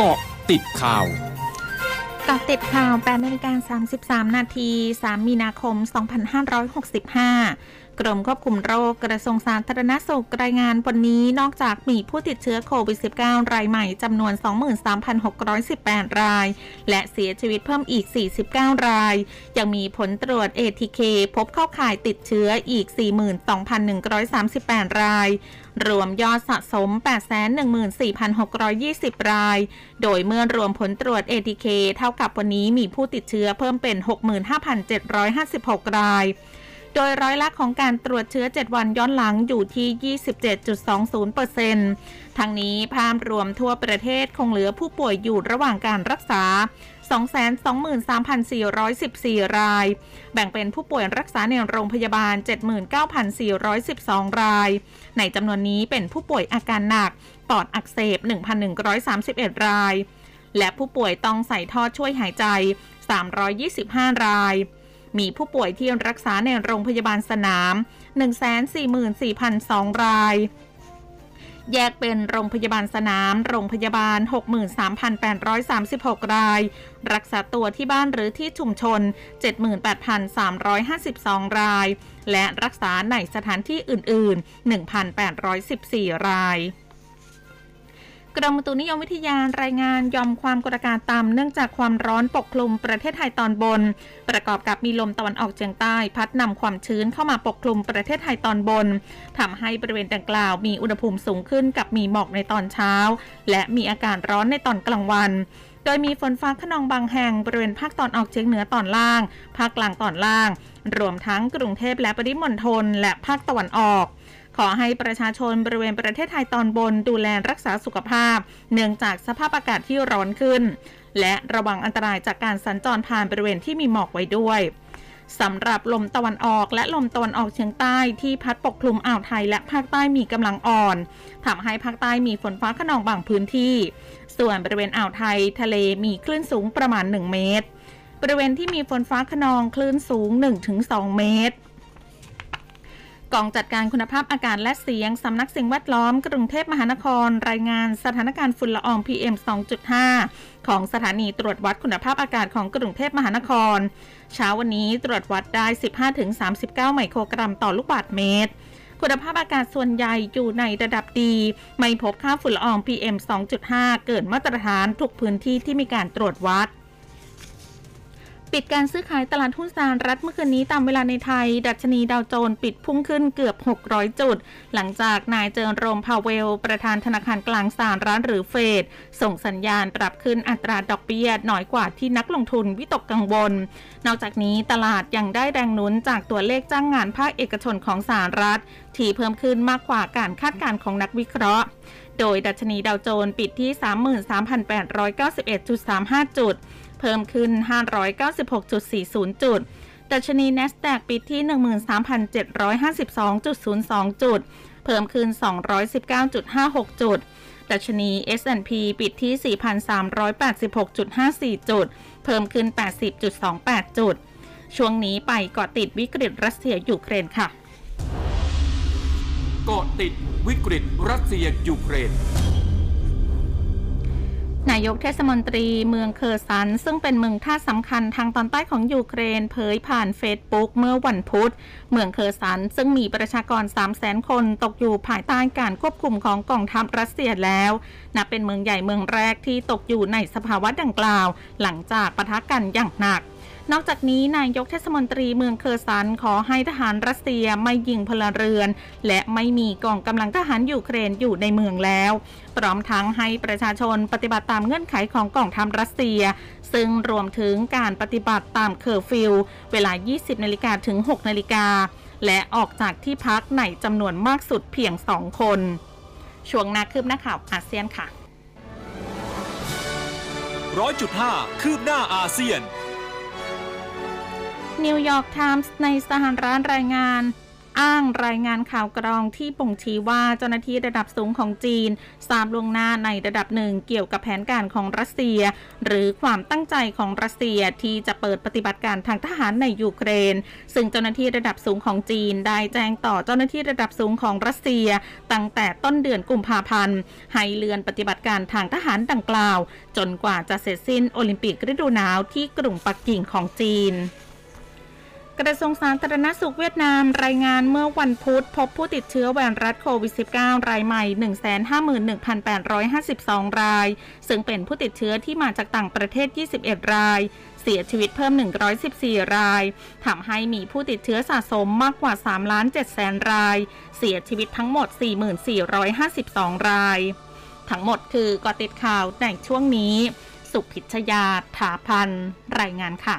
กาะติดข่าวกาะติดข่าว8นาฬิกา33 นาที 3 มีนาคม 2565 กรมควบคุมโรคกระทรวงสาธารณสุขรายงานวันนี้นอกจากมีผู้ติดเชื้อโควิด -19 รายใหม่จำนวน 23,618 ราย และเสียชีวิตเพิ่มอีก 49 ราย ยังมีผลตรวจ ATK พบเข้าข่ายติดเชื้ออีก 42,138 ราย รวมยอดสะสม 814,620 ราย โดยเมื่อรวมผลตรวจ ATK เท่ากับวันนี้มีผู้ติดเชื้อเพิ่มเป็น 65,756 ราย โดยร้อยละของการตรวจเชื้อ 7 วันย้อนหลังอยู่ที่ 27.20%ทั้งนี้ภาพรวมทั่วประเทศคงเหลือผู้ป่วยอยู่ระหว่างการรักษา 223,414 ราย แบ่งเป็นผู้ป่วยรักษาในโรงพยาบาล 79,412 ราย ในจำนวนนี้เป็นผู้ป่วยอาการหนัก ปอดอักเสบ 1,131 ราย และผู้ป่วยต้องใส่ท่อช่วยหายใจ 325 ราย มีผู้ป่วยที่รักษาในโรงพยาบาลสนาม 144,002 ราย แยกเป็นโรงพยาบาลสนาม โรงพยาบาล 63,836 ราย รักษาตัวที่บ้านหรือที่ชุมชน 78,352 ราย และรักษาในสถานที่อื่น ๆ 1,814 ราย กรมอุตุนิยมวิทยารายงานยอมความกดอากาศต่ำเนื่องจากความร้อนปกคลุมประเทศไทยตอนบน ประกอบกับมีลมตะวันออกเฉียงใต้ พัดนำความชื้นเข้ามาปกคลุมประเทศไทยตอนบนทำให้บริเวณดังกล่าวมีอุณหภูมิสูงขึ้นกับมีหมอกในตอนเช้า และมีอากาศร้อนในตอนกลางวันโดยมีฝนฟ้าขนองบางแห่งบริเวณภาคตอนออกเฉียงเหนือตอนล่าง ภาคกลางตอนล่าง รวมทั้งกรุงเทพและปริมณฑลและภาคตะวันออก ขอให้ประชาชนบริเวณประเทศไทยตอนบนดูแลรักษาสุขภาพ เนื่องจากสภาพอากาศที่ร้อนขึ้น และระวังอันตรายจากการสัญจรผ่านบริเวณที่มีหมอกไว้ด้วยสำหรับลมตะวันออกและลมตะวันออกเฉียงใต้ที่พัดปกคลุมอ่าวไทยและภาคใต้มีกำลังอ่อนทำให้ภาคใต้มีฝนฟ้าขนองบางพื้นที่ ส่วนบริเวณอ่าวไทยทะเลมีคลื่นสูงประมาณ 1 เมตร บริเวณที่มีฝนฟ้าขนองคลื่นสูง 1-2 เมตร กองจัดการคุณภาพอากาศและเสียง สำนักสิ่งแวดล้อมกรุงเทพมหานคร รายงานสถานการณ์ฝุ่นละออง PM 2.5 ของสถานีตรวจวัดคุณภาพอากาศของกรุงเทพมหานคร เช้าวันนี้ตรวจวัดได้ 15-39 ไมโครกรัมต่อลูกบาศก์เมตร คุณภาพอากาศส่วนใหญ่อยู่ในระดับดี ไม่พบค่าฝุ่นละออง PM 2.5 เกินมาตรฐานทุกพื้นที่ที่มีการตรวจวัด ปิดการซื้อขายตลาดหุ้นสหรัฐเมื่อคืนนี้ตามเวลาในไทย ดัชนีดาวโจนส์ปิดพุ่งขึ้นเกือบ 600 จุด หลังจากนายเจอร์โรมพาวเวล ประธานธนาคารกลางสหรัฐหรือเฟดส่งสัญญาณปรับขึ้นอัตราดอกเบี้ยน้อยกว่าที่นักลงทุนวิตกกังวล นอกจากนี้ตลาดยังได้แรงหนุนจากตัวเลขจ้างงานภาคเอกชนของสหรัฐ ที่เพิ่มขึ้นมากกว่าการคาดการณ์ของนักวิเคราะห์ โดยดัชนีดาวโจนส์ปิดที่ 33,891.35 จุด เพิ่มขึ้น 596.40 จุด ดัชนี NASDAQ ปิดที่ 13,752.02 จุด เพิ่มขึ้น 219.56 จุด ดัชนี S&P ปิดที่ 4,386.54 จุด เพิ่มขึ้น 80.28 จุด ช่วงนี้ไปเกาะติดวิกฤตรัสเซียยูเครนค่ะ เกาะติดวิกฤตรัสเซียยูเครน นายกเทศมนตรีเมืองเคอร์ซัน ซึ่งเป็นเมืองท่าสำคัญทางตอนใต้ของยูเครนเผยผ่านเฟซบุ๊กเมื่อวันพุธ เมืองเคอร์ซัน ซึ่งมีประชากร 3 0 0 0 0 0 คนตกอยู่ภายใต้การควบคุมของกองทัพรัสเซียแล้วนับเป็นเมืองใหญ่เมืองแรกที่ตกอยู่ในสภาวะดังกล่าว หลังจากปะทะกันอย่างหนัก นอกจากนี้นายกเทศมนตรีเมืองเคอร์ซันขอให้ทหารรัสเซียไม่ยิงพลเรือน และไม่มีกองกำลังทหารยูเครนอยู่ในเมืองแล้ว พร้อมทั้งให้ประชาชนปฏิบัติตามเงื่อนไขของกองทัพรัสเซีย ซึ่งรวมถึงการปฏิบัติตามเคอร์ฟิวเวลา 20นาฬิกาถึง 6นาฬิกาและออกจากที่พักในจำนวนมากสุดเพียง 2 คน ช่วงนาคืบหน้าข่าวอาเซียนค่ะร้อยจุดห้าคืบหน้าอาเซียน นิวยอร์กไทมส์ในสหรัฐรายงาน อ้างรายงานข่าวกรองที่บ่งชี้ว่าเจ้าหน้าที่ระดับสูงของจีนทราบล่วงหน้าในระดับหนึ่งเกี่ยวกับแผนการของรัสเซีย หรือความตั้งใจของรัสเซียที่จะเปิดปฏิบัติการทางทหารในยูเครน ซึ่งเจ้าหน้าที่ระดับสูงของจีนได้แจ้งต่อเจ้าหน้าที่ระดับสูงของรัสเซีย ตั้งแต่ต้นเดือนกุมภาพันธ์ให้เลื่อนปฏิบัติการทางทหารดังกล่าว จนกว่าจะเสร็จสิ้นโอลิมปิกฤดูหนาวที่กรุงปักกิ่งของจีน กระทรวงสาธารณสุขเวียดนามรายงานเมื่อวันพุธพบผู้ติดเชื้อไวรัสโควิด -19 รายใหม่ 151,852 ราย ซึ่งเป็นผู้ติดเชื้อที่มาจากต่างประเทศ 21 ราย เสียชีวิตเพิ่ม 114 ราย ทำให้มีผู้ติดเชื้อสะสมมากกว่า 3 ล้าน7แสนราย เสียชีวิตทั้งหมด 4452 ราย ทั้งหมดคือกอติดข่าวในช่วงนี้ สุพิชยาถาพันรายงานค่ะ